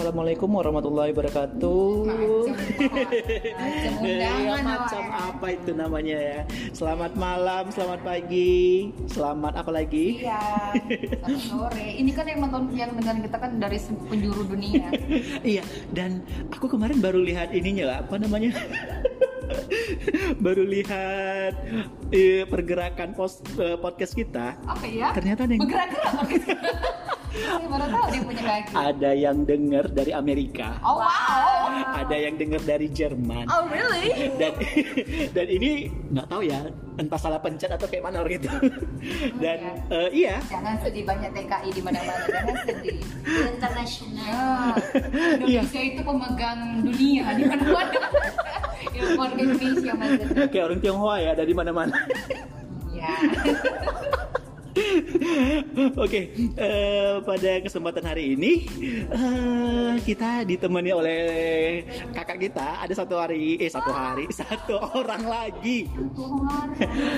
Assalamualaikum warahmatullahi wabarakatuh. Macam macam apa itu namanya ya? Selamat malam, selamat pagi, selamat apa lagi? Iya, sore. Ini kan yang nonton yang dengerin kita kan dari penjuru dunia. iya, dan aku kemarin baru lihat ininya lah, apa namanya? baru lihat eh, pergerakan post, eh, podcast kita. Apa ya? Ternyata ada yang Bergerak-gerak podcast. baru tahu dia punya kaki. ada yang dengar dari Amerika, Oh wow. ada yang dengar dari Jerman. Oh really? dan dan ini nggak tahu ya entah salah pencet atau kayak mana gitu dan eh, iya Jangan sedih banyak TKI di mana-mana. Jangan sedih. internasional. Ah, Indonesia itu pemegang dunia di mana-mana. Ilmu warga Indonesia kayak orang Tionghoa ya dari mana-mana Ya. oke eh, pada kesempatan hari ini eh, kita ditemani oleh kakak kita ada satu hari eh satu hari satu orang lagi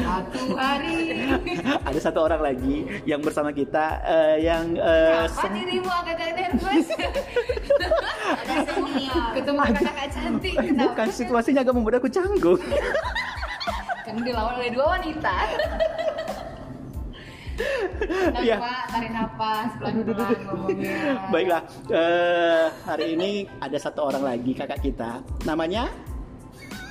satu hari. ada satu orang lagi yang bersama kita eh, yang eh, Apa dirimu agak-agak nervous? Ketemu kakak cantik. kenapa? bukan situasinya agak membuat aku canggung Kan dilawan oleh dua wanita. Iya. Tarik napas, pelan-pelan ngomongnya. Baiklah, eh, hari ini ada satu orang lagi kakak kita, namanya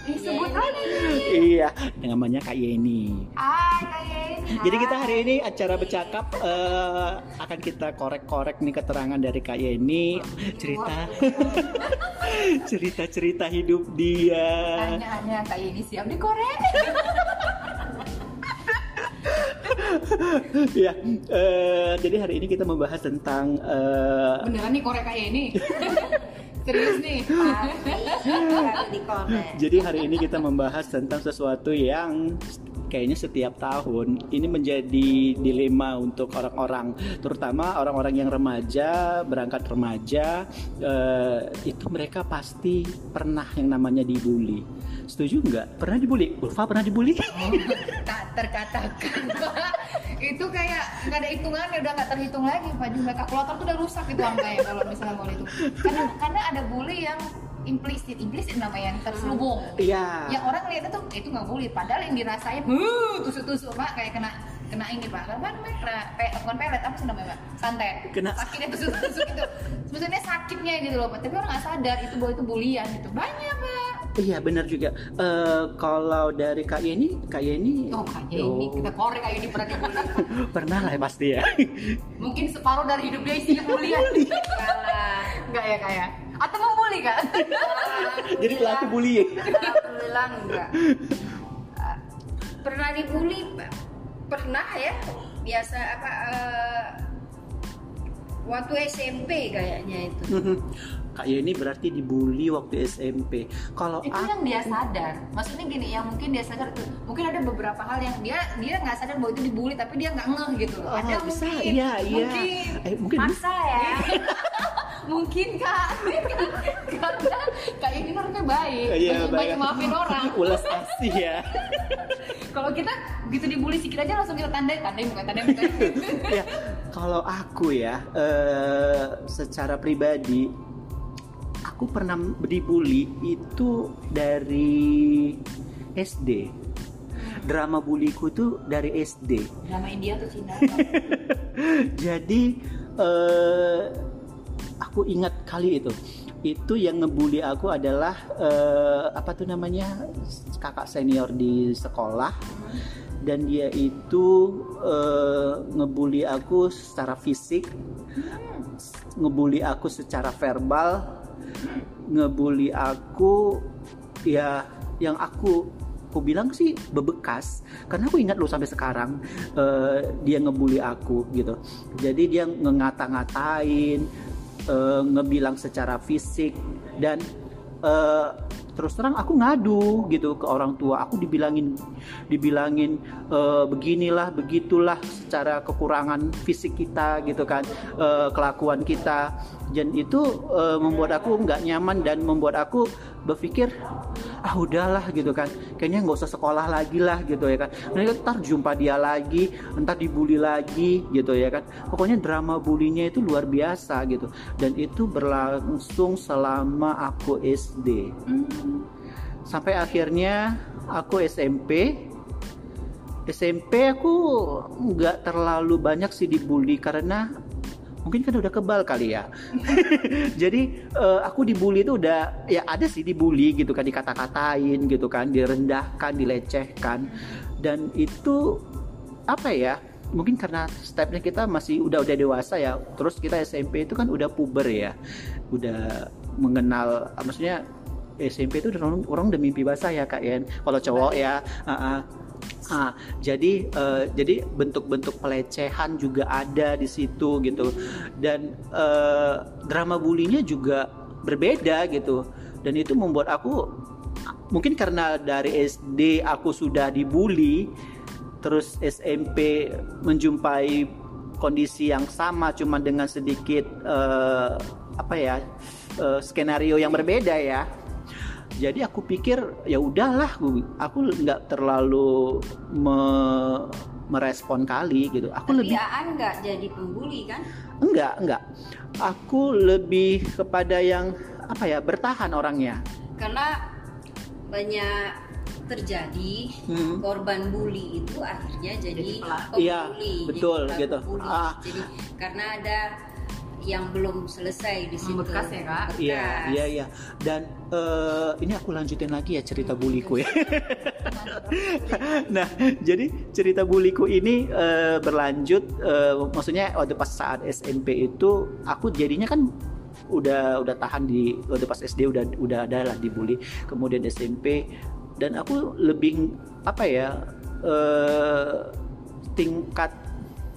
Disebut aja. iya, namanya Kak Yeni. Ah, kayak ini. Jadi kita hari ini acara bercakap eh, akan kita korek-korek nih keterangan dari Kak Yeni cerita cerita-cerita hidup dia. Hanya-hanya kayak ini siap dikorek. ya, eh, jadi hari ini kita membahas tentang eh, Beneran nih korek kayak ini. Serius nih. Jadi hari ini kita membahas tentang sesuatu yang kayaknya setiap tahun ini menjadi dilema untuk orang-orang, terutama orang-orang yang remaja, berangkat remaja, eh, itu mereka pasti pernah yang namanya dibully. Setuju nggak? Pernah dibully? Ulfa pernah dibully? tak terkatakan Pak. itu kayak nggak ada hitungannya udah nggak terhitung lagi pak. Jumlah kalkulator tuh udah rusak itu angkanya kalau misalnya mau itu. Karena karena ada bully yang implisit. Implisit namanya yang terselubung. Iya. yang orang lihatnya tuh itu nggak bully. Padahal yang dirasain huh tusuk tusuk pak. Kayak kena kena ini pak. Apa namanya? Kena pe, bukan pelet apa sih namanya pak? Santet Kena- sakitnya tusuk tusuk itu sebenarnya sakitnya gitu loh pak. Tapi orang nggak sadar itu bahwa itu bulian gitu. Banyak Iya benar juga. Eh, kalau dari Kak Yeni, Kak Yeni, oh kayaknya ini Oh, kita korek kayak ini pernah dibully pernah lah pasti ya. Mungkin separuh dari hidup dia isinya bulian. Kalah. Enggak ya kayak. Atau membuli kak? Jadi pelaku bullying. Alhamdulillah enggak. Ah, Pernah dibully pernah ya biasa apa eh, waktu SMP kayaknya itu. Kak Yeni berarti dibully waktu SMP. Kalau itu aku yang dia sadar. Maksudnya gini, yang mungkin dia sadar itu mungkin ada beberapa hal yang dia dia nggak sadar bahwa itu dibully tapi dia nggak ngeh gitu. loh. Oh, ada bisa, mungkin. iya, iya. Mungkin. Eh, mungkin Masa ya? mungkin kak karena kayak ini orangnya baik Iya, banyak, maafin orang ulas asih ya. kalau kita begitu dibully sedikit aja langsung kita tandai tandai bukan tandai bukan ya, kalau aku ya eh, secara pribadi aku pernah dibully itu dari SD. Drama buliku itu dari SD. nama India tuh Cina Jadi eh, aku ingat kali itu. Itu yang ngebully aku adalah eh, apa tuh namanya kakak senior di sekolah dan dia itu eh, ngebully aku secara fisik, ngebully aku secara verbal, ngebully aku ya yang aku aku bilang sih bebekas. Karena aku ingat loh sampai sekarang eh, dia ngebully aku gitu. Jadi dia ngengata-ngatain eh, ngebilang secara fisik dan eh, terus terang aku ngadu gitu ke orang tua. Aku dibilangin dibilangin eh, beginilah begitulah secara kekurangan fisik kita gitu kan eh, kelakuan kita dan itu eh, membuat aku nggak nyaman dan membuat aku berpikir ah udahlah gitu kan. Kayaknya nggak usah sekolah lagi lah gitu ya kan. Mereka ntar jumpa dia lagi entar dibully lagi gitu ya kan. Pokoknya drama bulinya itu luar biasa gitu. Dan itu berlangsung selama aku SD sampai akhirnya aku SMP SMP aku nggak terlalu banyak sih dibully karena mungkin kan udah kebal kali ya. Jadi eh, aku dibully itu udah ya ada sih dibully gitu kan dikata-katain gitu kan direndahkan dilecehkan. Dan itu apa ya mungkin karena stepnya kita masih udah udah dewasa ya terus kita SMP itu kan udah puber ya udah mengenal maksudnya SMP itu orang, orang udah mimpi basah ya kak Yen. Kalau cowok ya ah, ah. Ah, jadi eh, jadi bentuk-bentuk pelecehan juga ada di situ gitu. Dan eh, drama bulinya juga berbeda gitu. Dan itu membuat aku mungkin karena dari SD aku sudah dibully terus SMP menjumpai kondisi yang sama cuma dengan sedikit eh, apa ya eh, skenario yang berbeda ya jadi aku pikir ya udahlah aku nggak terlalu me- merespon kali gitu aku Tapi lebih Aan nggak jadi pembuli kan? enggak enggak aku lebih kepada yang apa ya bertahan orangnya Karena banyak terjadi Hmm. korban bully itu akhirnya jadi, Jadi pembuli, Iya, jadi betul, pelaku gitu. bully. Ah. Jadi karena ada yang belum selesai di situ. Membekas ya, Kak? Iya, Bekas. iya, iya. Dan eh, ini aku lanjutin lagi ya cerita buliku ya. nah, jadi cerita buliku ini eh, berlanjut, eh, maksudnya waktu pas saat SMP itu aku jadinya kan udah udah tahan di waktu pas SD udah udah ada lah dibully, kemudian SMP dan aku lebih apa ya eh, tingkat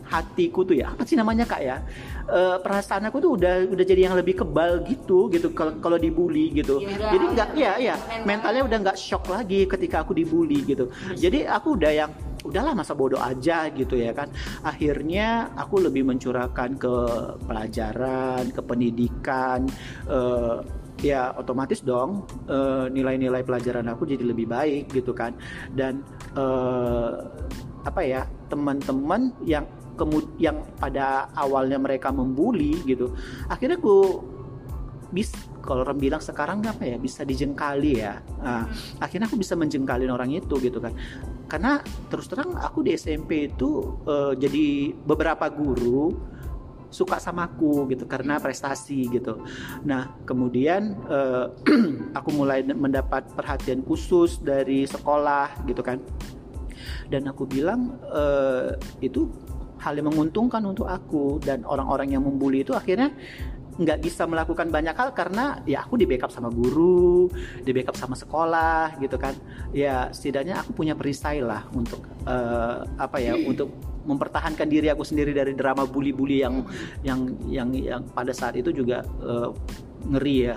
hatiku tuh ya apa sih namanya kak ya Eh, perasaan aku tuh udah udah jadi yang lebih kebal gitu gitu. Kalau kalau dibully gitu. Ya udah, jadi nggak ya ya mental. mentalnya udah nggak shock lagi ketika aku dibully gitu. Jadi aku udah yang udahlah masa bodoh aja gitu ya kan. Akhirnya aku lebih mencurahkan ke pelajaran ke pendidikan eh, ya otomatis dong eh, nilai-nilai pelajaran aku jadi lebih baik gitu kan. Dan eh, apa ya teman-teman yang kemud yang pada awalnya mereka membuli gitu akhirnya aku bis kalau orang bilang sekarang apa ya bisa dijengkali ya Nah, akhirnya aku bisa menjengkalin orang itu gitu kan karena terus terang aku di SMP itu eh, jadi beberapa guru suka sama aku gitu karena prestasi gitu. Nah kemudian eh, aku mulai mendapat perhatian khusus dari sekolah gitu kan. Dan aku bilang eh, itu hal yang menguntungkan untuk aku dan orang-orang yang membuli itu akhirnya nggak bisa melakukan banyak hal karena ya aku di backup sama guru, di backup sama sekolah gitu kan. Ya setidaknya aku punya perisai lah untuk eh, apa ya untuk mempertahankan diri aku sendiri dari drama bully-bully yang yang yang yang pada saat itu juga eh, ngeri ya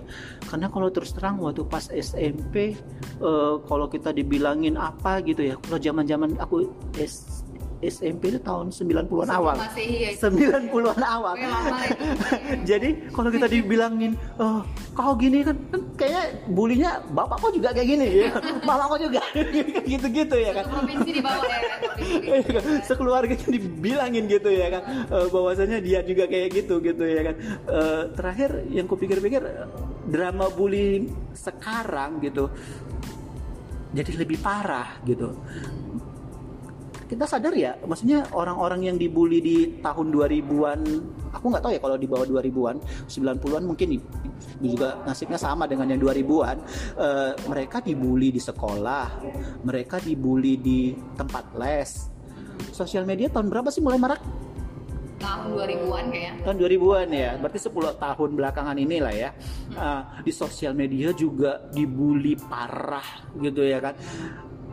karena kalau terus terang waktu pas SMP eh, kalau kita dibilangin apa gitu ya kalau zaman-zaman aku S- SMP itu tahun 90-an awal Masih ya. 90-an awal jadi kalau kita dibilangin oh kau gini kan, kan kayaknya bulinya bapak kok juga kayak gini ya mama kok juga gitu-gitu ya kan provinsi di bawah ya. provinsi. Iya kan? sekeluarga kan dibilangin gitu ya kan Eh, bahwasanya dia juga kayak gitu gitu ya kan Eh, terakhir yang kupikir-pikir drama bullying sekarang gitu jadi lebih parah gitu kita sadar ya maksudnya orang-orang yang dibully di tahun 2000-an aku nggak tahu ya kalau di bawah 2000-an 90-an mungkin di- juga nasibnya sama dengan yang 2000-an Eh, mereka dibully di sekolah mereka dibully di tempat les. Sosial media tahun berapa sih mulai marak? Tahun 2000-an kayaknya. tahun 2000-an ya berarti 10 tahun belakangan inilah ya. Ah, di sosial media juga dibully parah gitu ya kan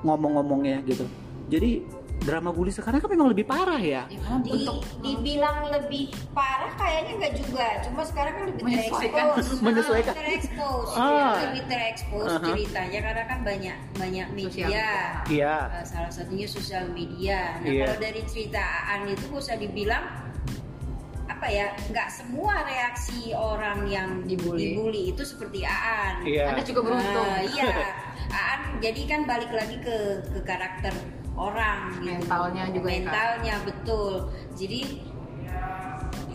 ngomong-ngomongnya gitu. Jadi drama bully sekarang kan memang lebih parah ya Ya, karena Di, bentuk dibilang lebih parah kayaknya nggak juga cuma sekarang kan lebih Menyesuaikan. terekspos Menyesuaikan. terekspos Ah. ya, lebih terekspos Aha. ceritanya karena kan banyak banyak media iya Uh, salah satunya sosial media. Nah Iya. kalau dari cerita Aan itu bisa dibilang apa ya nggak semua reaksi orang yang Dibully. itu seperti Aan Iya. Anda juga beruntung. Nah, iya Aan jadi kan balik lagi ke ke karakter orang gitu. Mentalnya juga ya, mentalnya betul jadi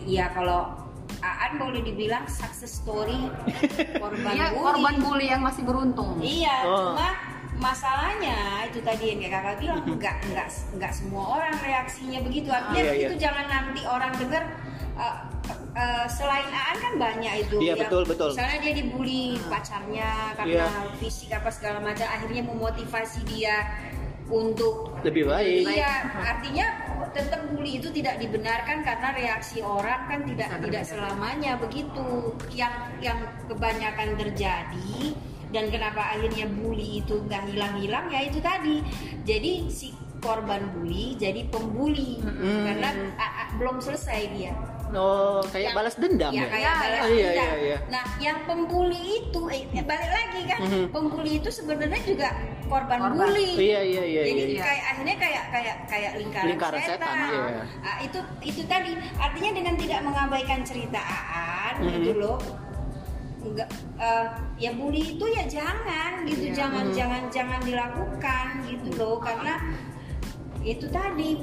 ya kalau Aan boleh dibilang success story korban Dia bully. korban bully yang masih beruntung. Iya, Oh. cuma masalahnya itu tadi yang kayak kakak bilang nggak nggak nggak semua orang reaksinya begitu. Artinya Iya, iya. itu jangan nanti orang dengar uh, uh, selain Aan kan banyak itu. Iya, yang betul, betul. Misalnya dia dibully pacarnya karena Iya. fisik apa segala macam, akhirnya memotivasi dia untuk Lebih baik. Iya, artinya tetap bully itu tidak dibenarkan karena reaksi orang kan tidak Bisa tidak selamanya begitu. Yang yang kebanyakan terjadi dan kenapa akhirnya bully itu nggak hilang-hilang ya itu tadi. Jadi si korban bully jadi pembuli Mm-mm. karena a- a- belum selesai dia. Oh, kayak Yang- balas dendam ya ya? kayak balas Ah, iya, dendam. iya, iya. Nah, yang pembuli itu eh, balik lagi kan, Mhm. pembuli itu sebenarnya juga korban, Korban. bully. Iya, iya, iya, Jadi iya. kayak akhirnya kayak kayak kayak lingkaran, Lingkaran setan, iya. Ah, itu itu tadi artinya dengan tidak mengabaikan cerita Aan Mhm. gitu loh. Enggak eh, ya bully itu ya jangan gitu, Iya. jangan Mhm. jangan jangan dilakukan gitu loh karena itu tadi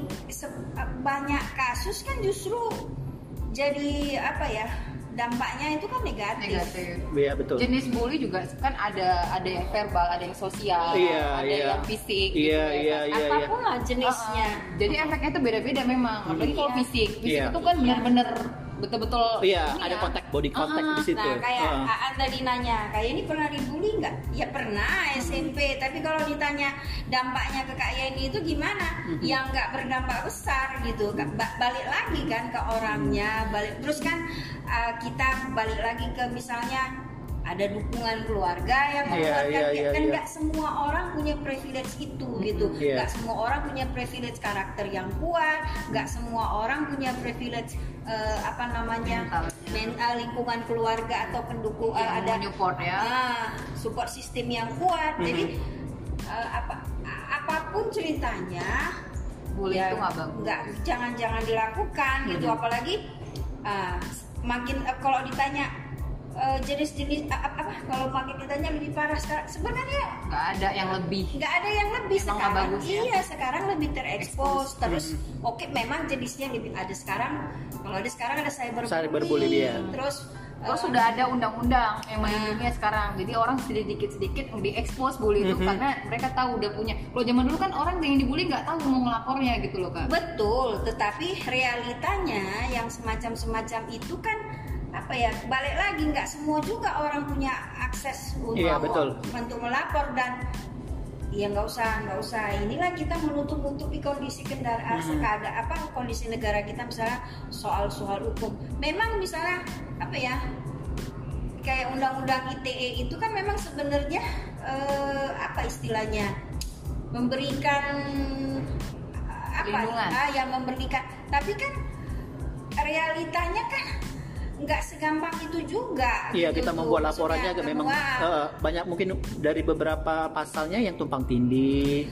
banyak kasus kan justru jadi apa ya dampaknya itu kan negatif. Negatif. Iya, betul. Jenis bully juga kan ada ada yang verbal, ada yang sosial, Iya, ada iya. yang fisik. Iya, gitu ya iya, kan. iya. Apa pun lah jenisnya. Uh-uh. Jadi efeknya itu beda-beda memang. Apalagi kalau Iya. fisik, fisik Iya. itu kan benar-benar betul-betul. Iya, ada ya. kontak body contact Ah, di situ. Nah, kayak Ah. Aan tadi nanya, kayak ini pernah dibully nggak? Ya pernah SMP, tapi kalau ditanya dampaknya ke Kak Yeni itu gimana? Mhm. Yang nggak berdampak besar gitu. Ba- Balik lagi kan ke orangnya, balik terus kan uh, kita balik lagi ke misalnya ada dukungan keluarga yang Iya, menguatkan iya, dia. iya, kan iya. nggak semua orang punya privilege itu gitu Iya. nggak semua orang punya privilege karakter yang kuat nggak semua orang punya privilege eh, apa namanya Mentalnya. men- eh, lingkungan keluarga atau pendukung eh, Yang ada menyupport ya. ah, support sistem yang kuat Mhm. jadi eh, apa apa pun ceritanya Bully ya itu nggak bagus. nggak jangan jangan dilakukan gitu apalagi ah, makin eh, kalau ditanya eh, jenis-jenis apa, apa kalau makin ditanya lebih parah sekarang sebenarnya Nggak ada yang lebih. nggak ada yang lebih Emang sekarang bagus ya? iya sekarang lebih terekspos terus Mhm. oke memang jenisnya lebih ada sekarang kalau ada sekarang ada cyberbullying Cyberbully dia. terus Terus eh, sudah ada undang-undang yang Nah. melindunginya sekarang. Jadi orang sedikit-sedikit diekspos bully itu Mhm. karena mereka tahu udah punya. Kalau zaman dulu kan orang yang dibully nggak tahu mau ngelapornya gitu loh kak. betul tetapi realitanya yang semacam-semacam itu kan apa ya balik lagi nggak semua juga orang punya akses untuk Iya, betul. untuk melapor dan ya nggak usah nggak usah inilah kita menutup nutupi kondisi kendaraan Hmm. apa kondisi negara kita misalnya soal soal hukum memang misalnya apa ya kayak undang-undang ITE itu kan memang sebenarnya eh, apa istilahnya memberikan apa ah, yang memberikan tapi kan realitanya kan nggak segampang itu juga Iya, gitu kita membuat Maksudnya laporannya memang membuat. eh, banyak mungkin dari beberapa pasalnya yang tumpang tindih.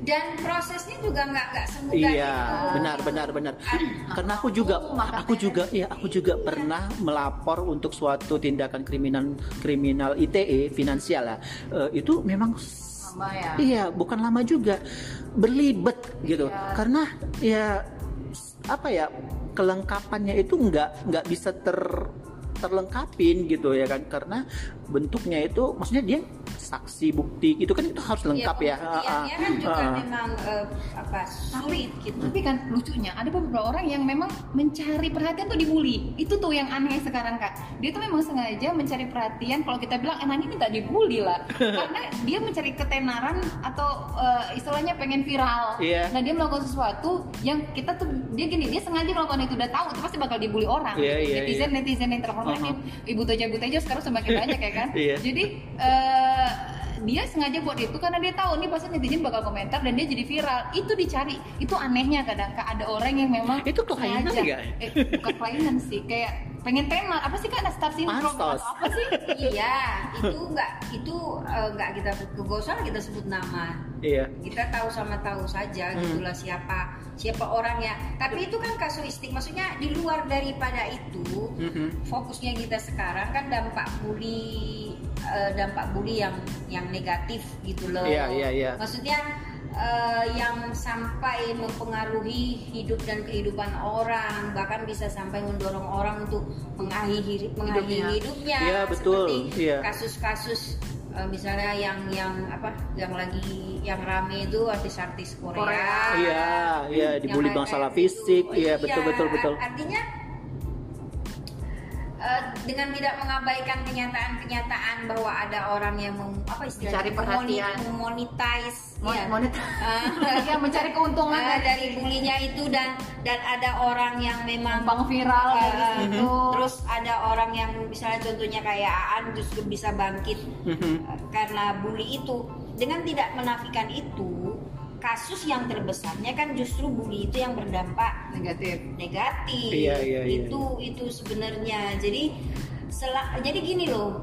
dan prosesnya juga nggak nggak semudah Iya, itu. benar benar benar. Ah, Karena aku juga Oh, aku juga ya aku juga pernah melapor untuk suatu tindakan kriminal kriminal ITE finansial lah. Eh, itu memang Lama ya. Iya, bukan lama juga. Berlibet gitu. Iya. Karena ya apa ya kelengkapannya itu nggak nggak bisa ter terlengkapin gitu ya kan. Karena bentuknya itu maksudnya dia saksi bukti itu kan itu harus lengkap ya. pembuktiannya kan juga Ah, ah. memang eh, apa sulit gitu Tapi kan lucunya ada beberapa orang yang memang mencari perhatian tuh dibully. Itu tuh yang aneh sekarang kak. Dia tuh memang sengaja mencari perhatian. Kalau kita bilang emang ini minta dibully lah, karena dia mencari ketenaran atau eh, istilahnya pengen viral. Iya. Nah dia melakukan sesuatu yang kita tuh dia gini dia sengaja melakukan itu udah tahu itu pasti bakal dibully orang. Iya, iya, netizen netizen yang terhormat Uh-huh. ibu teja ibu teja sekarang semakin banyak ya kan. Iya. Jadi eh, dia sengaja buat itu karena dia tahu nih pasti netizen bakal komentar dan dia jadi viral. Itu dicari. Itu anehnya kadang Kak, ada orang yang memang Itu kelainan sengaja. nggak? Eh, bukan kelainan sih, kayak pengen tenar. Apa sih Kak? Nastar atau apa sih? iya itu nggak itu eh, nggak kita kegosong kita sebut nama Iya. kita tahu sama tahu saja Hmm. gitulah siapa siapa orangnya tapi itu kan kasuistik maksudnya di luar daripada itu Mhm. fokusnya kita sekarang kan dampak bully eh, dampak bully yang yang negatif gitu loh Iya, iya, iya. maksudnya eh, yang sampai mempengaruhi hidup dan kehidupan orang bahkan bisa sampai mendorong orang untuk mengakhiri mengakhiri Hidupnya. hidupnya, Iya, betul. seperti Iya. kasus-kasus eh, misalnya yang yang apa yang lagi yang rame itu artis-artis Korea, Korea. Iya, iya dibully masalah gitu. fisik, iya betul betul betul. Artinya eh, dengan tidak mengabaikan kenyataan-kenyataan bahwa ada orang yang mem, apa istilahnya? Mencari perhatian. memonetize Mon- ya. monet Ah, ya mencari keuntungan Ah, dari bulinya itu dan dan ada orang yang memang gampang viral kayak Ah, gitu terus ada orang yang misalnya contohnya kayak Aan justru bisa bangkit uh, karena bully itu. Dengan tidak menafikan itu kasus yang terbesarnya kan justru bully itu yang berdampak negatif. negatif. Iya, iya, iya, itu itu sebenarnya. Jadi sela- jadi gini loh.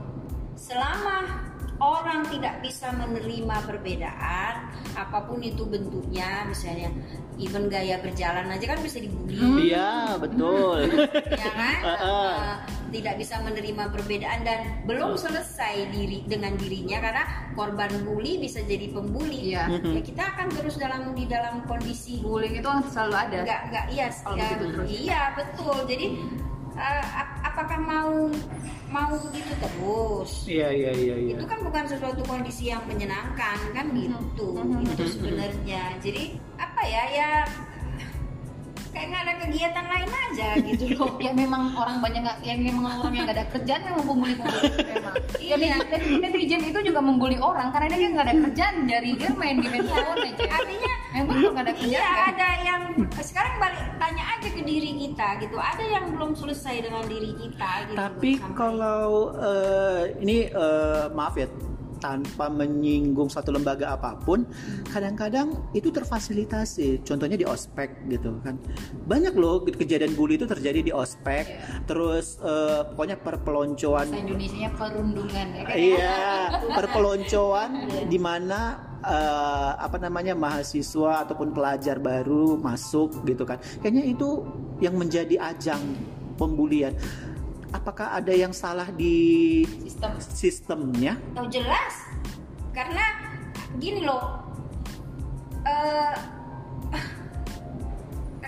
Selama orang tidak bisa menerima perbedaan apa pun itu bentuknya misalnya even gaya berjalan aja kan bisa dibully. Iya betul. ya kan? Heeh. Eh, tidak bisa menerima perbedaan dan belum selesai diri dengan dirinya karena korban bully bisa jadi pembuli. Iya. ya kita akan terus dalam di dalam kondisi bullying itu selalu ada. Enggak enggak iya Kalau ya, iya betul. Jadi ap- apakah mau mau begitu terus? Iya iya iya iya. itu kan bukan sesuatu kondisi yang menyenangkan kan gitu. Mhm. itu sebenarnya. Jadi apa ya ya kayak nggak ada kegiatan lain aja gitu. Loh ya memang orang banyak nggak yang memang orang yang nggak ada kerjaan yang membuli membuli memang. Ya Iya. netizen netizen itu juga membuli orang karena dia nggak ada kerjaan dari dia main di handphone aja artinya memang nggak ada Iya kerjaan kan? ada yang sekarang balik tanya aja ke diri kita gitu. Ada yang belum selesai dengan diri kita gitu. Tapi kalau eh, ini eh, maaf ya tanpa menyinggung satu lembaga apa pun, kadang-kadang itu terfasilitasi. Contohnya di ospek gitu kan. Banyak loh kejadian bully itu terjadi di ospek. Terus eh, pokoknya perpeloncoan bahasa Indonesia perundungan ya kan Iya, perpeloncoan di mana eh, apa namanya mahasiswa ataupun pelajar baru masuk gitu kan. Kayaknya itu yang menjadi ajang pembulian. Apakah ada yang salah di sistem sistemnya? Oh jelas karena gini loh eh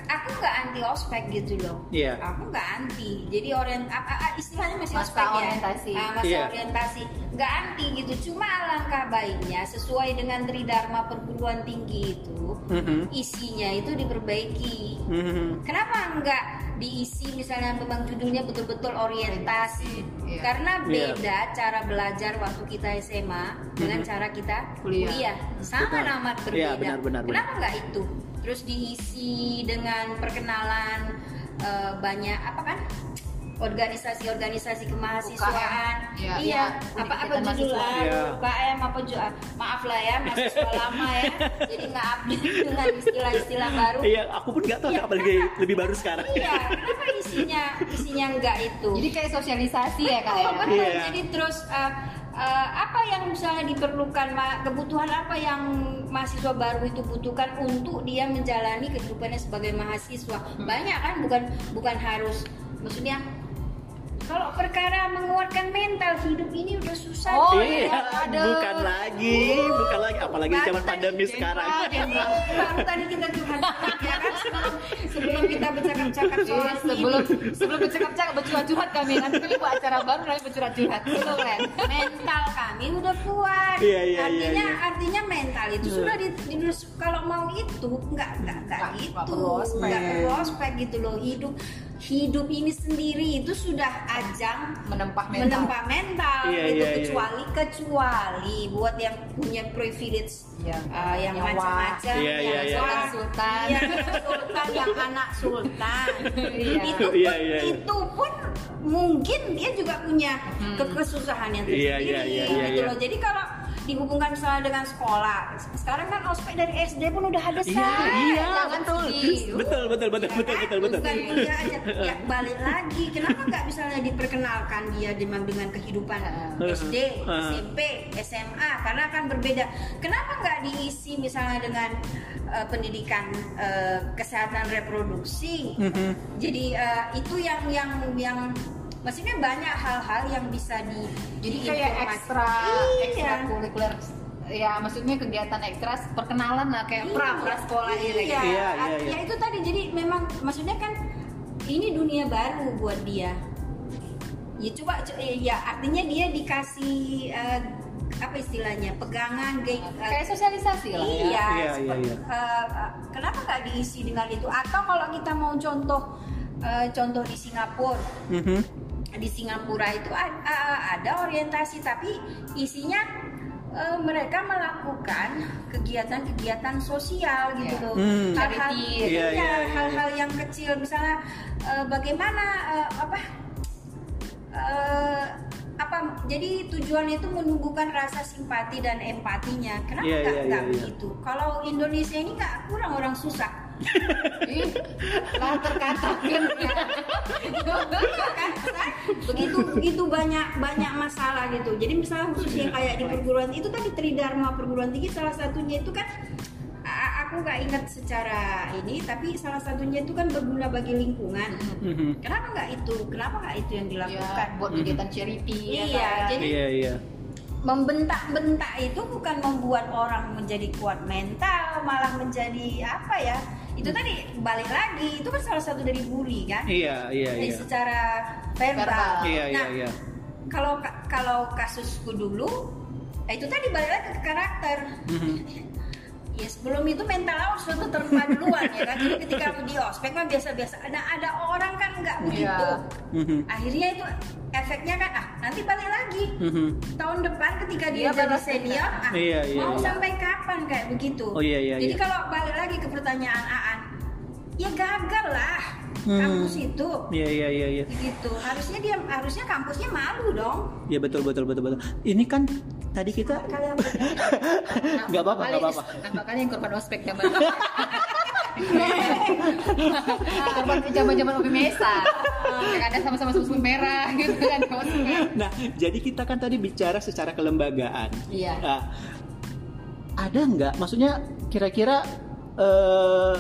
aku nggak anti ospek gitu loh Iya. aku nggak anti jadi orient apa apa- istilahnya masih Masa ospek ya orientasi. Ah, masa Iya. orientasi nggak anti gitu cuma alangkah baiknya sesuai dengan tridharma perguruan tinggi itu Mhm. isinya itu diperbaiki Mhm. Kenapa enggak diisi misalnya memang judulnya betul-betul orientasi? Iya. Karena Iya. beda cara belajar waktu kita SMA dengan Mhm. cara kita Kuliah. kuliah. Sama Benar. amat Iya, berbeda. benar, benar, benar. Kenapa enggak itu? Terus diisi dengan perkenalan eh, banyak apa kan? organisasi-organisasi kemahasiswaan. UKM. Iya, iya, iya, apa apa? Mahasiswa. Iya. UKM apa judul? Maaf lah ya, mahasiswa lama ya. Jadi nggak update dengan istilah-istilah baru. Iya, aku pun nggak tahu Iya, apalagi kenapa? lebih baru sekarang. Iya, kenapa isinya isinya enggak itu? jadi kayak sosialisasi ya kak oh, ya betul. Iya. Jadi terus uh, uh, apa yang misalnya diperlukan, kebutuhan apa yang mahasiswa baru itu butuhkan untuk dia menjalani kehidupannya sebagai mahasiswa? Hmm. Banyak kan, bukan bukan harus, maksudnya kalau perkara menguatkan mental hidup ini udah susah. Oh, iya, aduh. bukan lagi, bukan lagi, apalagi zaman pandemi sekarang. Jenderal, Baru tadi kita curhat ya kan sebelum, sebelum kita bercakap-cakap soal Iya, sebelum sebelum bercakap-cakap bercurhat-curhat kami nanti kami buat acara baru nanti bercurhat-curhat keren mental kami udah kuat. Iya, iya, artinya iya, iya. artinya mental itu Iya. sudah di, di- kalau mau itu nggak nggak nggak itu nggak perlu ospek. nggak perlu ospek gitu loh hidup hidup ini sendiri itu sudah ajang menempah mental menempa mental Iya, gitu iya, iya. kecuali kecuali buat yang punya privilege Yang- uh, yang yang macam-macam Iya, yang iya, iya. Sultan. iya, sultan yang anak sultan Iya. itu pun Iya, iya, iya. itu pun mungkin dia juga punya Hmm. ke- kesusahan yang Iya, tersendiri iya, iya, iya, gitu iya. loh jadi kalau dihubungkan misalnya dengan sekolah. Sekarang kan ospek dari SD pun udah ada Iya, iya, jangan betul. Betul, betul, betul, Ya betul, kan? betul, betul. Bukan kuliah aja. Ya balik lagi. Kenapa nggak misalnya diperkenalkan dia dengan dengan kehidupan Heeh. SD. SMP, SMA? Karena akan berbeda. Kenapa nggak diisi misalnya dengan eh, pendidikan eh, kesehatan reproduksi? Mhm. Jadi eh, itu yang yang yang maksudnya banyak hal-hal yang bisa di jadi kayak ekstra Iya. ekstra kurikuler ya maksudnya kegiatan ekstra perkenalan lah kayak pra pra sekolah iya, ini iya, Iya, iya, iya. ya itu tadi. Jadi memang maksudnya kan ini dunia baru buat dia. Ya coba co- ya, ya, artinya dia dikasih eh, apa istilahnya pegangan gay- eh, kayak sosialisasi lah ya. Iya, Iya, iya, seperti- iya. eh, eh, kenapa nggak diisi dengan itu? Atau kalau kita mau contoh eh, contoh di Singapura Mhm. Di Singapura itu a- a- ada orientasi tapi isinya eh, mereka melakukan kegiatan-kegiatan sosial gitu Iya. loh Hmm. hal-hal Charity. Iya, iya, iya, hal-hal yang kecil misalnya eh, bagaimana eh, apa eh, apa jadi tujuannya itu menumbuhkan rasa simpati dan empatinya kenapa Iya, nggak iya, nggak iya, iya. begitu kalau Indonesia ini nggak kurang orang susah Ih, lah terkatakan ya. Begitu begitu banyak banyak masalah gitu. Jadi misalnya khusus yang kayak di perguruan itu tadi Tridharma perguruan tinggi salah satunya itu kan aku nggak ingat secara ini tapi salah satunya itu kan berguna bagi lingkungan. Mhm. kenapa nggak itu? Kenapa nggak itu yang ya, dilakukan buat kegiatan charity ya Iya, kan? jadi- Iya, iya. membentak-bentak itu bukan membuat orang menjadi kuat mental malah menjadi apa ya itu tadi balik lagi itu kan salah satu dari bully kan Iya, iya, Jadi iya. secara verbal. Verbal. Iya, iya, Nah, iya. kalau kalau kasusku dulu, eh, itu tadi balik lagi ke karakter. Mhm. Ya sebelum itu mental harus sudah terima duluan ya kan. Jadi ketika aku di ospek mah biasa-biasa. Ada ada orang kan nggak begitu. Iya. Mhm. Akhirnya itu efeknya kan ah nanti balik lagi Mhm. tahun depan ketika dia Iya, jadi senior ah, Iya, iya, mau iya. sampai kapan kayak begitu Oh, iya, iya, jadi iya. kalau balik lagi ke pertanyaan Aan ya gagal lah Hmm. kampus itu Iya, iya, iya, iya. gitu harusnya dia harusnya kampusnya malu dong Ya betul betul betul betul. Ini kan tadi kita nggak apa-apa nggak apa-apa. Nampak kali yang korban ospek zaman korban zaman zaman ubi mesa yang ada sama-sama susu merah gitu kan di Nah, jadi kita kan tadi bicara secara kelembagaan. Iya. Nah, ada nggak? Maksudnya kira-kira eh,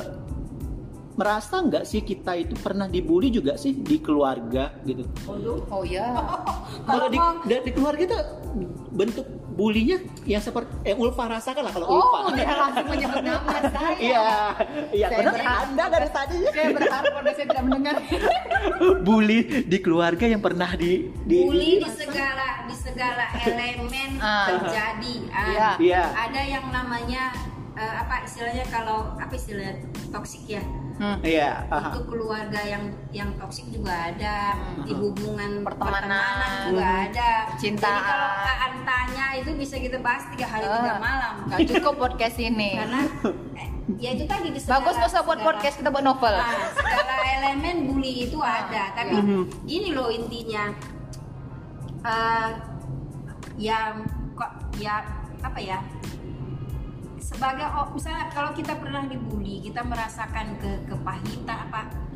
merasa nggak sih kita itu pernah dibully juga sih di keluarga gitu? oh ya Kalau di, dari keluarga itu bentuk bulinya yang seperti yang Ulfa rasakan lah kalau oh Ulfa. dia langsung menyebut nama saya Iya, iya benar Anda dari tadi saya berharap anda saya tidak mendengar bully di keluarga yang pernah di di bully di segala di segala elemen Ah. terjadi Ah, Iya. Iya. ada yang namanya eh, apa istilahnya kalau apa istilahnya toksik ya Hmm. Iya, aha. itu keluarga yang yang toksik juga ada Hmm. di hubungan Pertemanan. juga Hmm. ada Cintaan. jadi kalau Aan tanya itu bisa kita bahas tiga hari tiga Ah, malam nggak cukup podcast ini karena eh, ya itu tadi di segala- bagus masa buat segala- podcast kita buat novel Nah, segala elemen bully itu ada tapi. Mhm. gini loh intinya Eh, ya kok ya apa ya sebagai oh, misalnya kalau kita pernah dibully kita merasakan ke kepahitan apa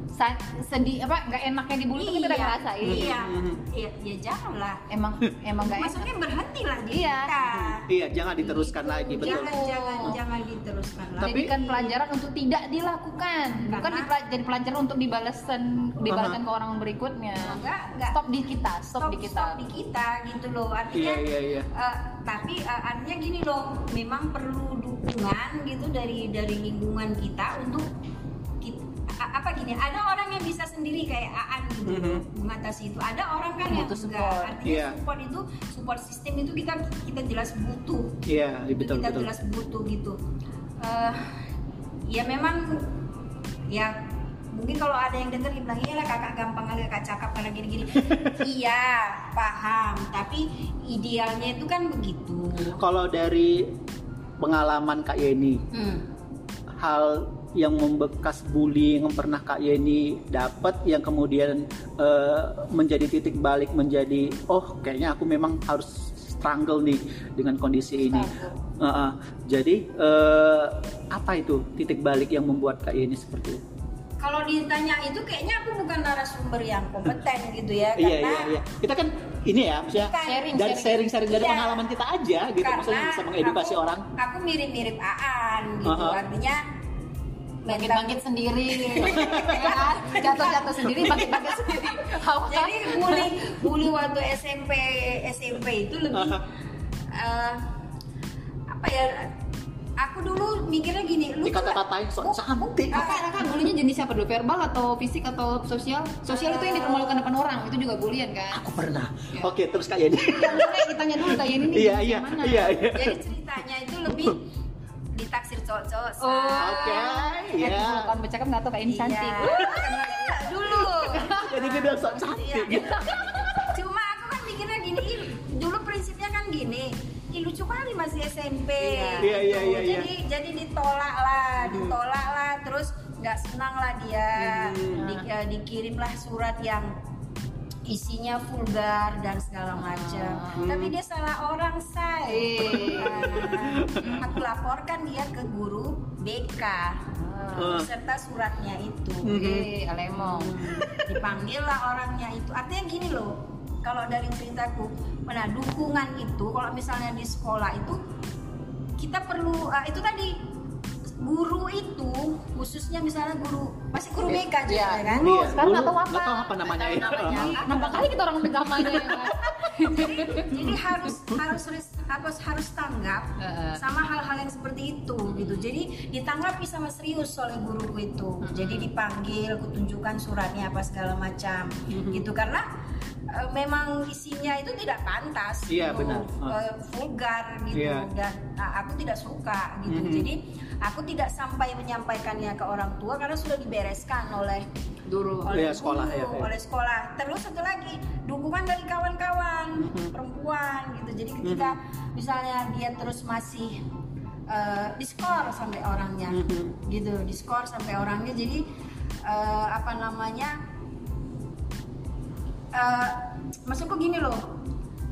sedih apa nggak enaknya dibully tuh kita udah ngerasain iya. Mhm. iya ya janganlah emang emang nggak enak. Maksudnya berhentilah di Iya. kita. Iya, jangan diteruskan lagi betul. jangan jangan jangan diteruskan lagi Tapi- jadikan pelajaran untuk tidak dilakukan. Bukan jadi pelajaran untuk dibalasan dibalaskan ke orang berikutnya. Enggak enggak. Stop di kita stop, di kita. Stop di kita gitu loh. Artinya Iya, iya, iya. eh, tapi eh, artinya gini loh. Memang perlu dukungan gitu dari dari lingkungan kita untuk apa gini ada orang yang bisa sendiri kayak Aan gitu Mhm. mengatasi itu ada orang kan yang Butuh enggak support. artinya Iya. support itu support system itu kita kita jelas butuh Iya, itu betul kita betul. jelas butuh gitu Eh, ya memang ya mungkin kalau ada yang denger bilang iya lah kakak gampang kali kakak cakap karena gini-gini iya paham tapi idealnya itu kan begitu Kalau dari pengalaman Kak Yeni, hmm. hal yang membekas bullying yang pernah Kak Yeni dapat yang kemudian eh, menjadi titik balik menjadi oh kayaknya aku memang harus struggle nih dengan kondisi ini. Uh, uh. Jadi eh, apa itu titik balik yang membuat Kak Yeni seperti itu? Kalau ditanya itu kayaknya aku bukan narasumber yang kompeten gitu ya Iya karena iya iya. Kita kan ini ya, maksudnya Bukan. Sharing, dari sharing. sharing-sharing dari Iya. pengalaman kita aja gitu, maksudnya bisa mengedukasi aku, orang. Aku mirip-mirip Aan gitu, Aha. artinya bangkit-bangkit sendiri ya jatuh-jatuh sendiri bangkit-bangkit sendiri. Jadi bully bully waktu SMP SMP itu lebih eh, apa ya? Aku dulu mikirnya gini, lu tuh- Dikata-katain sok Bu- cantik. Kakak, kakak bulinya jenis apa dulu? Verbal atau fisik atau sosial? Sosial itu yang dipermalukan depan orang, itu juga bulian kan? Aku pernah. Iya. Oke, terus Kak Yeni. Yang mulai ditanya dulu kayak ini nih, Iya jenis iya iya iya. Jadi ceritanya itu lebih ditaksir cowok-cowok. Oh, Oke, ya. iya. Kalau kawan bercakap nggak tahu kayak ini cantik. Iya, dulu. Jadi dia bilang sok cantik. Iya. Cuma aku kan mikirnya gini, dulu prinsipnya kan gini. Ih, lucu kali masih SMP. Iya. Iya, iya, iya, iya. Jadi jadi ditolak lah, ditolak lah, terus nggak senang lah dia. Hmm. Di- eh, dikirimlah surat yang isinya vulgar dan segala macam. Hmm. Tapi dia salah orang say. Eh. Aku laporkan dia ke guru BK Ah. beserta suratnya itu. Eh, Alemo. Dipanggil lah orangnya itu. Artinya gini loh, kalau dari ceritaku, nah dukungan itu kalau misalnya di sekolah itu kita perlu ah, itu tadi guru itu khususnya misalnya guru masih guru BK juga Iya. kan. Dulu, Iya, sekarang nggak tahu apa. nggak tahu apa namanya ya. namanya. Nampak kali kita orang namanya ya kan? Jadi harus harus harus harus tanggap sama hal-hal yang seperti itu gitu. Jadi ditanggapi sama serius oleh guruku itu. Jadi dipanggil, kutunjukkan suratnya apa segala macam gitu karena eh, memang isinya itu tidak pantas Iya, gitu. benar. Eh, vulgar gitu Iya. dan ah, aku tidak suka gitu. Mhm. Jadi aku tidak sampai menyampaikannya ke orang tua karena sudah dibereskan oleh Dulu. oleh Iya, sekolah, guru, ya, ya. oleh sekolah. Terus satu lagi dukungan dari kawan-kawan Mhm. perempuan gitu. Jadi ketika misalnya dia terus masih eh, diskor sampai orangnya, Mhm. gitu, diskor sampai orangnya. Jadi eh, apa namanya? eh, maksudku gini loh.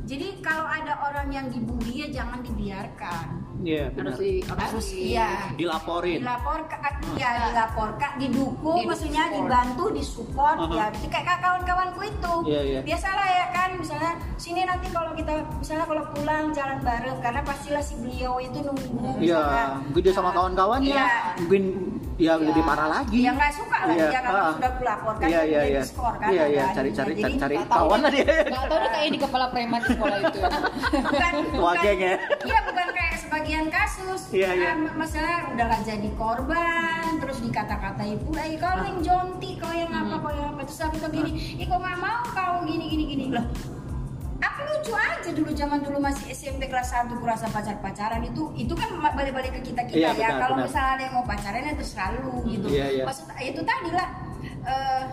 Jadi kalau ada orang yang dibully ya jangan dibiarkan. Iya. Harus di Harus di- iya Dilaporin. dilaporkan ya dilaporkan didukung Di- maksudnya support. dibantu disupport Aha. ya Jadi kayak kawan-kawanku itu Iya, iya. biasalah ya kan misalnya sini nanti kalau kita misalnya kalau pulang jalan bareng karena pastilah si beliau itu nunggu Iya, misalkan. mungkin dia sama Nah, kawan-kawannya, iya. mungkin ya Iya. lebih parah lagi. ya nggak suka lah Iya, dia kalau ah. sudah kulaporkan Iya, kan iya, iya. diskor kan Iya, iya, ada cari cari cari cari tahu kawan lah dia. Nggak tahu deh kayak di kepala preman di sekolah itu. bukan Wah, bukan- ya. iya bukan sebagian kasus. Iya, iya. Ah, masalah udah gak jadi korban terus dikata-katai pula eh kau yang jonti kau yang apa kau yang apa terus aku tuh gini eh kau nggak mau kau gini gini gini. Loh aku lucu aja dulu zaman dulu masih SMP kelas 1 kurasa pacar-pacaran itu itu kan balik-balik ke kita kita Iya, ya. kalau misalnya ada yang mau pacaran ya terserah lu gitu. Iya, iya. maksud itu tadi lah eh,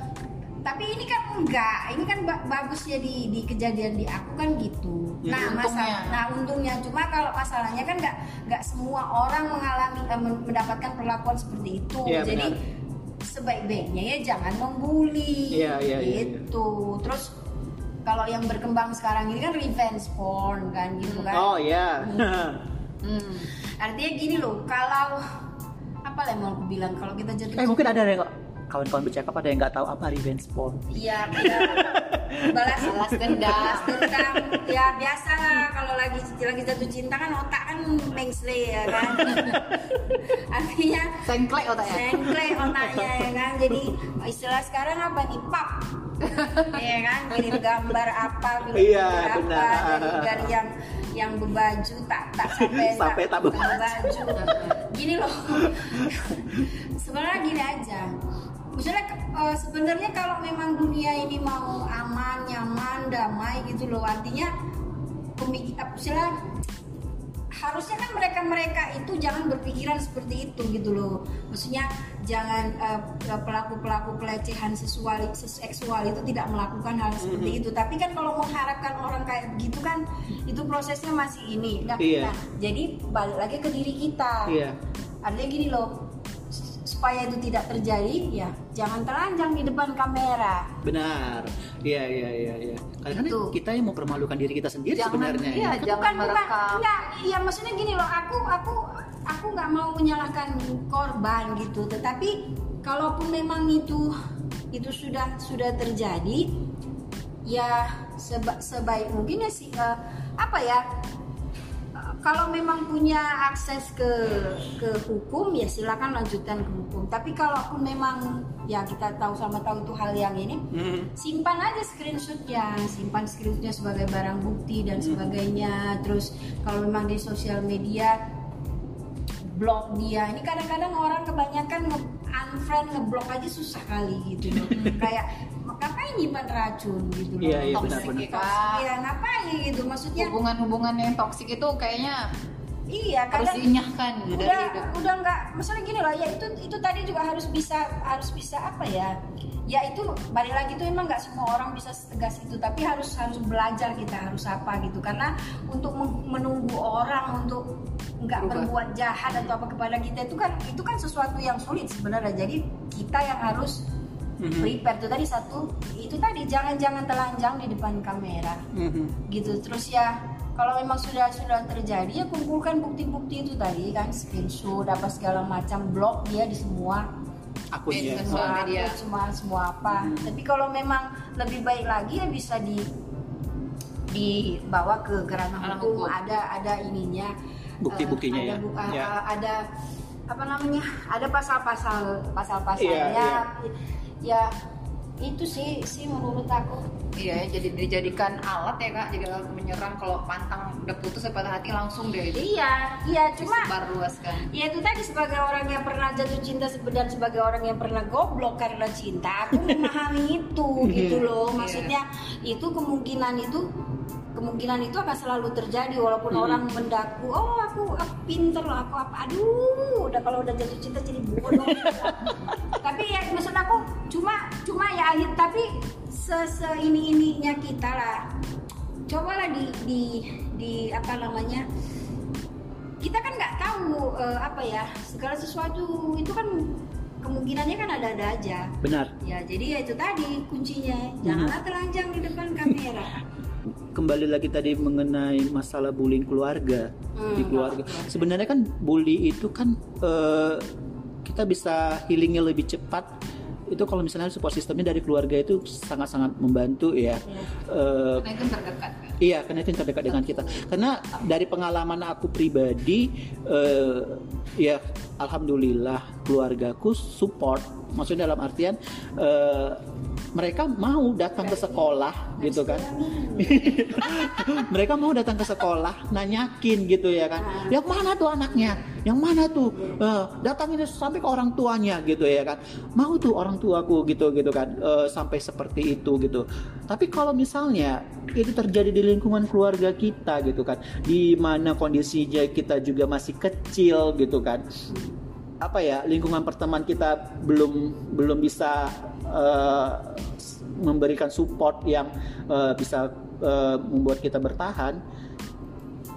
tapi ini kan enggak. Ini kan ba- bagusnya di, di kejadian di aku kan gitu. Hmm. nah Untungnya. masalah nah untungnya. Cuma kalau masalahnya kan nggak nggak semua orang mengalami eh, men- mendapatkan perlakuan seperti itu. Iya, jadi sebaik-baiknya ya jangan membuli. Iya, iya, gitu. Terus kalau yang berkembang sekarang ini kan revenge porn kan gitu kan? Oh iya. Hmm. artinya gini loh kalau apa lah yang mau aku bilang? Kalau kita jatuh eh mungkin ada yang kawan-kawan bercakap ada yang nggak tahu apa revenge porn. Iya, benar. balas Balas dendam. balas dendam. Ya biasa lah kalau lagi lagi jatuh cinta kan otak kan mengsle ya kan. Artinya Sengklek otaknya. sengkle otaknya ya kan. Jadi istilah sekarang apa nih pap. ya kan kirim gambar apa kirim Iya, gambar apa benar. dari, dari yang yang berbaju tak tak sampai Sampai tak berbaju gini loh sebenarnya gini aja misalnya eh, sebenarnya kalau memang dunia ini mau aman nyaman damai gitu loh artinya pemikir misalnya harusnya kan mereka-mereka itu jangan berpikiran seperti itu gitu loh. Maksudnya jangan eh, pelaku-pelaku pelecehan seksual seksual itu tidak melakukan hal seperti itu. Tapi kan kalau mengharapkan orang kayak begitu kan itu prosesnya masih ini. Nah, Iya. nah, jadi balik lagi ke diri kita. Iya. artinya gini loh supaya itu tidak terjadi ya jangan telanjang di depan kamera benar iya iya iya iya karena kan Itu. kita yang mempermalukan diri kita sendiri Jangan, sebenarnya iya, ya. jangan merekam. enggak iya maksudnya gini loh aku aku aku nggak mau menyalahkan korban gitu tetapi kalaupun memang itu itu sudah sudah terjadi ya seba- sebaik mungkin ya sih eh, apa ya kalau memang punya akses ke ke hukum ya silakan lanjutkan ke hukum. Tapi kalaupun memang ya kita tahu sama tahu itu hal yang ini Hmm. simpan aja screenshotnya. Simpan screenshotnya sebagai barang bukti dan sebagainya. Terus kalau memang di sosial media blog dia. Ini kadang-kadang orang kebanyakan nge unfriend ngeblok aja susah kali gitu loh. Kayak ngapain nyimpan racun gitu loh? Iya, iya, Toxic benar-benar. ya, Kak. Iya, ngapain gitu? Maksudnya hubungan-hubungan yang toksik itu kayaknya iya harus kadang diinyahkan gitu dari udah hidup. udah nggak masalah gini loh ya itu itu tadi juga harus bisa harus bisa apa ya? Ya itu balik lagi tuh emang nggak semua orang bisa setegas itu tapi harus harus belajar kita harus apa gitu. Karena untuk men- menunggu orang untuk nggak berbuat jahat atau apa kepada kita itu kan itu kan sesuatu yang sulit sebenarnya. Jadi kita yang harus Mhm. prepare tuh tadi satu itu tadi jangan jangan telanjang di depan kamera Mhm. gitu terus ya kalau memang sudah sudah terjadi ya kumpulkan bukti-bukti itu tadi kan screenshot apa segala macam blog dia di semua akunnya Media sosial semua media. akun, semua semua apa tapi kalau memang lebih baik lagi ya bisa di dibawa ke kerana Ranah hukum hukum. ada ada ininya Bukti-buktinya eh, ada ya. bu- Ya. eh, ada apa namanya ada pasal-pasal pasal-pasalnya Iya, ya itu sih sih menurut aku. Iya ya, jadi dijadikan alat ya kak. Jadi alat menyerang. Kalau pantang udah putus ya patah hati langsung deh. Itu iya iya cuma disebar luaskan Ya itu tadi sebagai orang yang pernah jatuh cinta dan sebagai orang yang pernah goblok karena cinta, aku memahami itu gitu loh. Maksudnya itu kemungkinan itu kemungkinan itu akan selalu terjadi walaupun Hmm. orang mendaku, oh aku, aku pinter loh, aku apa, aduh, udah kalau udah jatuh cinta jadi bodoh. tapi ya maksud aku cuma cuma ya akhir tapi se, se ini ininya kita lah. Cobalah di di di apa namanya kita kan nggak tahu eh, apa ya segala sesuatu itu kan kemungkinannya kan ada-ada aja benar ya jadi ya itu tadi kuncinya janganlah telanjang di depan kamera kembali lagi tadi mengenai masalah bullying keluarga Hmm, di keluarga keluarga. sebenarnya kan bully itu kan eh, kita bisa healingnya lebih cepat itu kalau misalnya support sistemnya dari keluarga itu sangat-sangat membantu ya Eh, karena itu terdekat kan Iya, karena itu terdekat dengan kita. Karena dari pengalaman aku pribadi, eh, ya alhamdulillah keluargaku support. Maksudnya dalam artian eh, mereka mau datang ke sekolah gitu kan. mereka mau datang ke sekolah, nanyakin gitu ya kan. Yang mana tuh anaknya? Yang mana tuh? Eh, datangin sampai ke orang tuanya gitu ya kan. Mau tuh orang tuaku gitu gitu kan. Eh, sampai seperti itu gitu. Tapi kalau misalnya itu terjadi di lingkungan keluarga kita gitu kan, di mana kondisinya kita juga masih kecil gitu kan. Apa ya, lingkungan pertemanan kita belum belum bisa eh, memberikan support yang eh, bisa eh, membuat kita bertahan.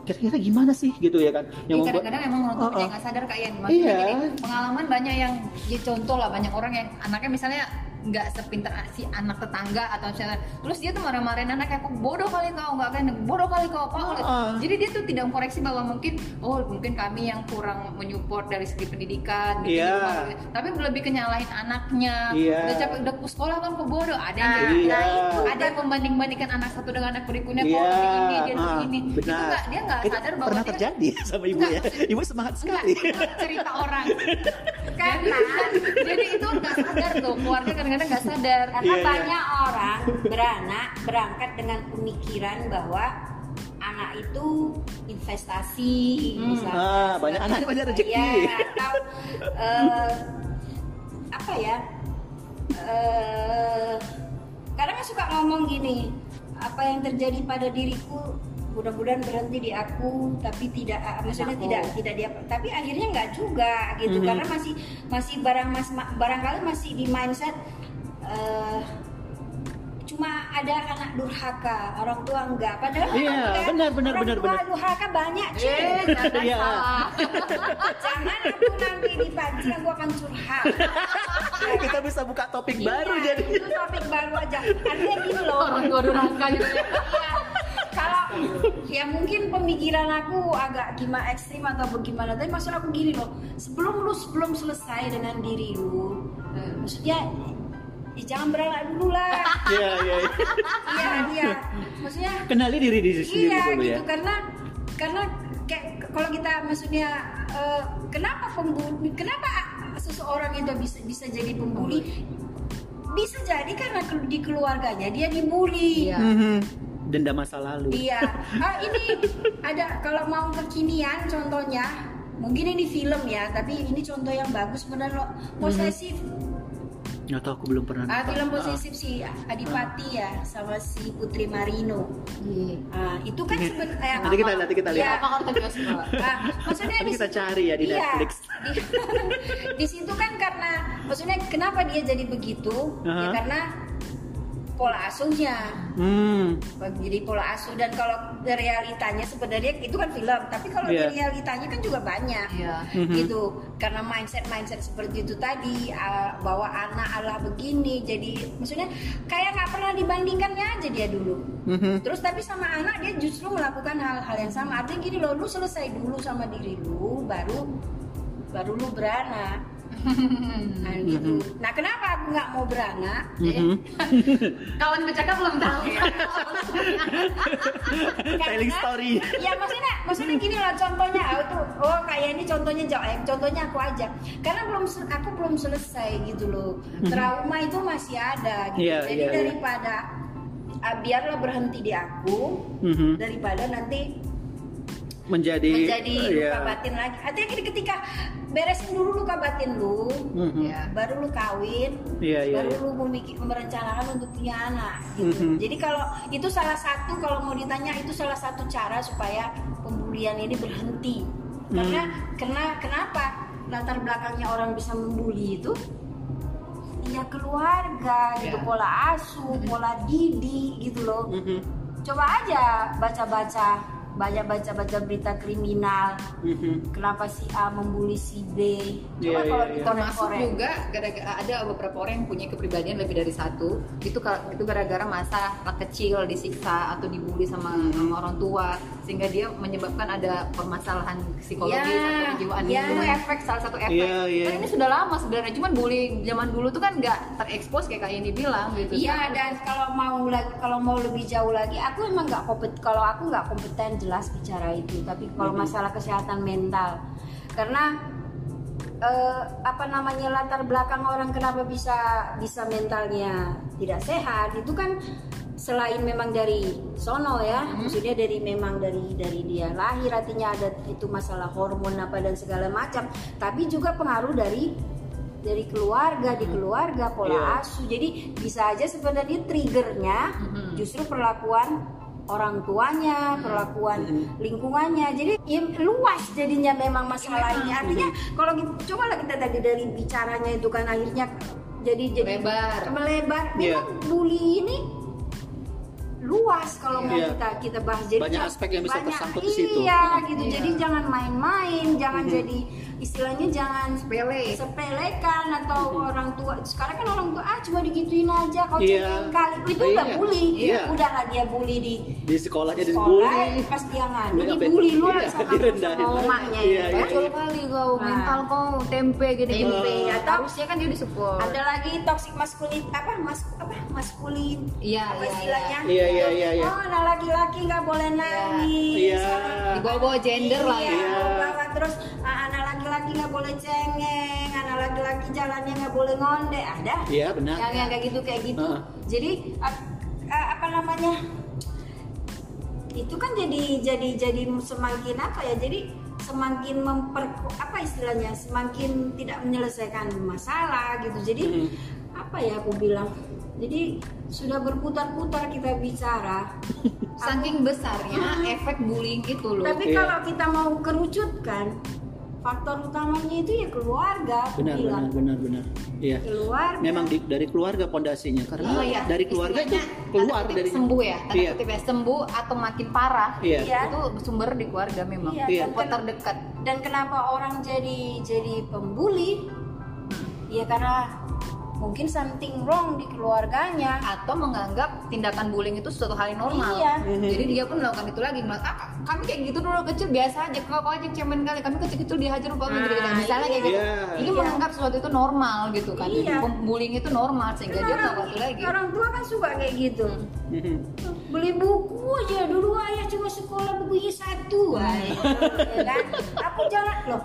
Kira-kira gimana sih gitu ya kan? Ya, membuat- kadang-kadang emang orang Oh, tuanya oh. nggak sadar kayak maksudnya Iya. gini, pengalaman banyak yang ya contoh lah banyak orang yang anaknya misalnya nggak sepintar si anak tetangga atau misalnya terus dia tuh marah-marahin anaknya kok bodoh kali kau nggak kan bodoh kali kau apa Ah. jadi dia tuh tidak mengkoreksi bahwa mungkin oh mungkin kami yang kurang menyupport dari segi pendidikan gitu, Iya. gitu. tapi lebih kenyalahin anaknya Iya. udah capek udah ke sekolah kan kok bodoh ada yang Nah, jadi- Iya. ada yang membanding-bandingkan anak satu dengan anak berikutnya kok Iya, lebih ini dia lebih ini itu benar. nggak dia nggak Itu sadar bahwa pernah dia- terjadi sama ibu Enggak, ya. Ibu semangat Enggak, sekali. itu cerita orang. Karena- jadi, jadi itu nggak sadar tuh keluarga kadang-kadang nggak sadar. karena Iya, iya. banyak orang beranak berangkat dengan pemikiran bahwa anak itu investasi Hmm. misalnya. Ah, banyak anak, banyak rezeki. Ya, atau eh, apa ya eh, kadang suka ngomong gini apa yang terjadi pada diriku mudah-mudahan berhenti di aku tapi tidak ah, maksudnya Aku. tidak tidak dia tapi akhirnya nggak juga gitu Mhm. karena masih masih barang mas ma- barangkali masih di mindset eh, cuma ada anak durhaka orang tua enggak padahal Iya, kan benar, benar, orang benar, tua benar. durhaka banyak Eh, cuy jangan Iya. salah. jangan aku nanti dipancing aku akan curhat Kita bisa buka topik baru Iya, jadi. itu topik baru aja artinya gini loh Orang tua durhaka gitu ya. Kalau ya mungkin pemikiran aku agak gimana ekstrim atau bagaimana tapi maksud aku gini loh sebelum lu sebelum selesai dengan diri lu eh, maksudnya ya jangan beranak dulu lah Iya, iya. iya. iya iya maksudnya Kenali diri diri sendiri iya dulu gitu ya. karena karena kayak kalau kita maksudnya eh, kenapa pembuli kenapa seseorang itu bisa bisa jadi pembuli bisa jadi karena di keluarganya dia dibully Iya. Mhm. Denda masa lalu. Iya. Ah, ini ada kalau mau kekinian contohnya mungkin ini film ya tapi ini contoh yang bagus benar loh posesif Nggak tahu aku belum pernah. ah, film posesif si Adipati ya sama si Putri Marino Iya. ah, itu kan sebenarnya nanti kita nanti kita lihat. Bioskop? Ah, maksudnya Nanti kita cari ya di iya, Netflix. Di, di situ kan karena maksudnya kenapa dia jadi begitu? Ya Aha. karena pola asuhnya. Hmm. Jadi pola asuh dan kalau realitanya sebenarnya itu kan film, tapi kalau dari realitanya kan juga banyak. Iya. Mhm. Gitu. Karena mindset mindset seperti itu tadi ah, bahwa anak Allah begini, jadi maksudnya kayak nggak pernah dibandingkannya aja dia dulu. Mhm. Terus tapi sama anak dia justru melakukan hal-hal yang sama. Artinya gini loh, lu selesai dulu sama diri lu, baru baru lu beranak. Nah, gitu. Nah, kenapa aku nggak mau beranak? Mhm. Kawan bercakap belum tahu. Telling story. Ya maksudnya, maksudnya gini lah contohnya. Oh, tuh, oh kayak ini contohnya jauh. Eh, contohnya aku aja. Karena belum aku belum selesai gitu loh. Trauma itu masih ada. Gitu. Iya, Jadi iya, iya. daripada ah, biarlah berhenti di aku Mhm. daripada nanti Menjadi. menjadi luka Iya. batin lagi. Artinya ketika beresin dulu luka batin lu, Mhm. Iya. baru lu kawin, Iya, iya, baru iya. lu memikir merencanakan untuk punya anak. Gitu. Mhm. Jadi kalau itu salah satu kalau mau ditanya itu salah satu cara supaya pembulian ini berhenti. Karena Hmm. karena kenapa latar belakangnya orang bisa membuli itu? Ya keluarga, gitu Iya. pola asuh, pola didik gitu loh Mhm. coba aja baca-baca banyak baca-baca berita kriminal Mhm. kenapa si A membuli si B coba Iya, kalau iya, iya. termasuk dikorek-korek juga gara-gara ada beberapa orang yang punya kepribadian lebih dari satu itu itu gara-gara masa kecil disiksa atau dibully sama, Hmm. sama orang tua sehingga dia menyebabkan ada permasalahan psikologis Ya, atau kejiwaan ya. itu efek salah satu efek Iya, iya. dan ini sudah lama sebenarnya cuman bullying zaman dulu tuh kan nggak terekspos kayak kak ini bilang gitu Iya dan kalau mau lagi kalau mau lebih jauh lagi aku emang nggak kompet kalau aku nggak kompeten jelas bicara itu tapi kalau Mhm. masalah kesehatan mental karena eh, apa namanya latar belakang orang kenapa bisa bisa mentalnya tidak sehat itu kan selain memang dari sono ya maksudnya dari memang dari dari dia lahir artinya ada itu masalah hormon apa dan segala macam tapi juga pengaruh dari dari keluarga di keluarga pola Iya. asuh jadi bisa aja sebenarnya triggernya Mhm. justru perlakuan orang tuanya perlakuan Mhm. lingkungannya jadi ya, luas jadinya memang masalah ini artinya kalau kita coba lah kita tadi dari bicaranya itu kan akhirnya jadi jadi Melebar. melebar Iya. memang bully ini luas kalau mau Iya. kita kita bahas jadi Banyak jangan- aspek yang bisa banyak- tersangkut di situ. iya gitu Iya. jadi jangan main-main jangan Mhm. jadi istilahnya jangan sepele. sepelekan atau orang tua. Sekarang kan orang tua ah cuma digituin aja kau Iya. cengeng kali. Itu Iya. udah bully. Iya. udahlah dia bully di Di sekolahnya sekolah dibully. pas dia ngadu dibully lu Iya, sama, sama emaknya Iya, ya. iya, kali kau Nah. mental kau tempe gini gini Tempe, atau- harusnya kan dia disupport ada lagi toxic maskulin apa mas apa maskulin. Iya, apa iya, istilahnya? Iya, iya, iya, iya. oh anak laki-laki nggak boleh nangis. Iya. di bawah-bawah gender lah Iya, ya. terus ah, anak laki-laki nggak boleh cengeng, anak laki-laki jalannya nggak boleh ngonde, ada. Iya, benar. Yang yang kayak gitu kayak gitu. Heeh. Jadi ap- ah, apa namanya? Itu kan jadi jadi jadi semakin apa ya? Jadi semakin memper apa istilahnya? Semakin tidak menyelesaikan masalah gitu. Jadi Mhm. apa ya aku bilang? Jadi sudah berputar-putar kita bicara. saking besarnya efek bullying itu loh Tapi Iya. kalau kita mau kerucutkan, faktor utamanya itu ya keluarga benar bilang. benar benar benar iya keluarga memang di- dari keluarga pondasinya karena Oh iya, dari keluarga itu keluar dari sembuh ya, tanda iya kutip ya sembuh atau makin parah. Iya. Itu sumber di keluarga memang. Iya, Iya. Terdekat. dan kenapa orang jadi jadi pembuli ya karena mungkin something wrong di keluarganya atau menganggap tindakan bullying itu suatu hal yang normal. Iya. Jadi dia pun melakukan itu lagi. Ah, kami kayak gitu dulu kecil biasa aja. Kau aja cemen kali. Kami kecil-kecil dihajar apa gitu, gitu. Nah, Misalnya kayak gitu. iya. Ini Iya. menganggap sesuatu itu normal gitu kan. Iya. Bullying itu normal sehingga dia melakukan itu lagi. orang tua kan suka kayak gitu Mhm. beli buku aja dulu ayah cuma sekolah bukunya satu ayah ya kan aku jalan loh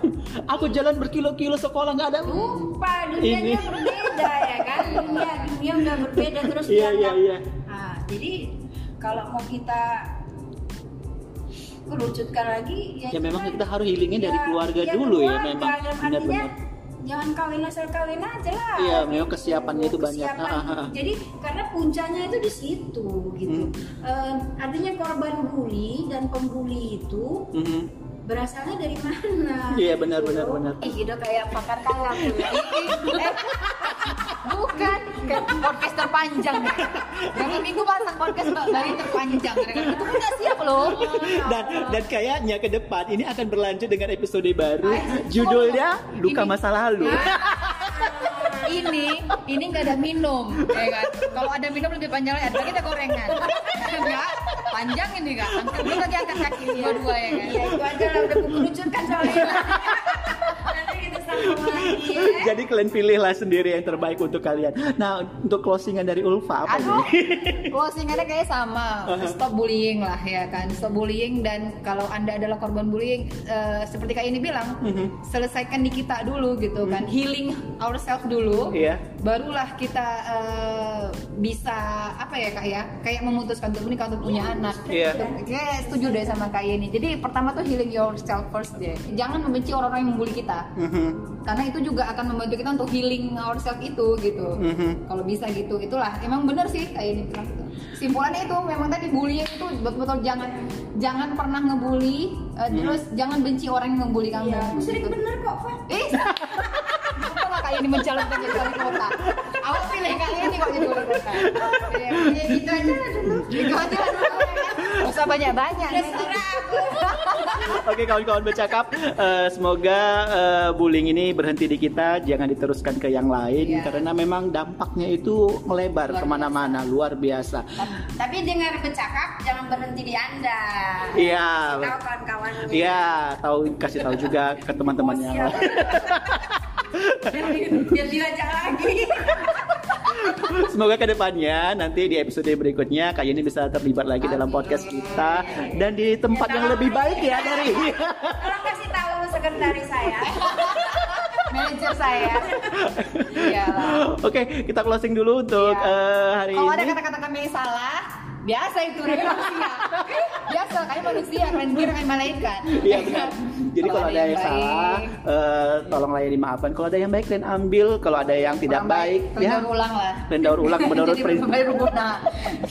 aku jalan berkilo-kilo sekolah nggak ada lupa dunianya Ini. berbeda ya kan dunia dunia udah berbeda terus Iya, iya, iya. Nah, jadi kalau mau kita kerucutkan lagi ya, Ya, memang kita harus healingnya dari keluarga ya dulu ya, keluarga, memang. dalam Benar, artinya benar. jangan kawin asal kawin aja lah Iya, memang kesiapannya itu banyak. Kesiapan. Ah, ah. jadi karena puncanya itu di situ gitu Hmm. Eh, artinya korban bully dan pembuli itu Mhm. berasalnya dari mana Iya benar benar benar. Ih, udah kayak pakar ya. Ih, ih, eh, Bukan, kayak podcast terpanjang ya. Yang minggu pasang podcast dari terpanjang. Itu pun nggak siap loh. Dan dan kayaknya ke depan ini akan berlanjut dengan episode baru. Ay, Judulnya Luka ini- Masa Lalu. ini ini nggak ada minum ya kan kalau ada minum lebih panjang lagi ada kita gorengan enggak panjang ini kak angkat belum lagi angkat kaki dua-dua ya kan ya itu aja lah udah kerucutkan soalnya lagi ya Jadi kalian pilihlah sendiri yang terbaik untuk kalian. Nah, untuk closingan dari Ulfa apa Aduh, nih? closingannya kayak sama. Stop bullying lah ya kan. Stop bullying dan kalau anda adalah korban bullying, eh, seperti kak ini bilang, Mhm. selesaikan di kita dulu gitu kan, healing ourselves dulu. Iya. Barulah kita eh, bisa apa ya kak ya, kayak memutuskan untuk menikah untuk punya anak. Iya. Kayak setuju deh sama kak ini. Jadi pertama tuh healing yourself first deh. Jangan membenci orang-orang yang membuli kita Mhm. Karena itu juga akan membantu kita untuk healing ourselves itu gitu. Mhm. kalau bisa gitu itulah. Emang bener sih kayak ini simpulannya itu memang tadi bullying itu betul-betul jangan jangan pernah ngebully eh, terus jangan benci orang yang ngebully kamu Iya, aku sering Gitu. bener kok Pak eh nggak kayak ini mencalonkan jadi wali kota awal pilih kali ini kok jadi wali kota ya, ya, gitu aja lah dulu. Gitu aja usah banyak-banyak Oke kawan-kawan bercakap, eh, semoga eh, bullying ini berhenti di kita, jangan diteruskan ke yang lain Iya. karena memang dampaknya itu melebar ke mana-mana, luar biasa. tapi dengar bercakap jangan berhenti di anda Iya. tahu kawan-kawan Iya, tahu kasih tahu juga ke teman-teman yang lain. biar dilacak lagi Semoga ke depannya nanti di episode berikutnya Kak Yeni bisa terlibat lagi dalam podcast kita. Dan di tempat yang lebih baik ya dari tolong kasih tahu sekretaris saya. Manajer saya. Iya Oke, kita closing dulu untuk Iya. eh, hari Kalau ada ini. kata-kata kami salah, biasa itu dari manusia. biasa, kayak manusia, kalian kira kayak malaikat. Iya benar. Jadi kalau ada yang salah, eh, tolonglah ya dimaafkan. Kalau ada yang baik, dan ambil. Kalau ada yang tidak Kurang baik, kalian ya daur ulang lah. dan daur ulang menurut prinsip. berguna,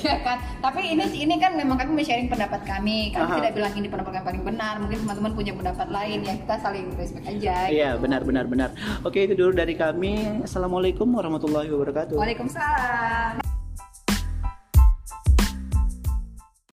ya kan? Tapi ini ini kan memang kami sharing pendapat kami. Kami Aha. tidak bilang ini pendapat yang paling benar. Mungkin teman-teman punya pendapat lain ya kita saling respect aja. Iya, benar, benar, benar. Oke, itu dulu dari kami. Assalamualaikum warahmatullahi wabarakatuh. Waalaikumsalam.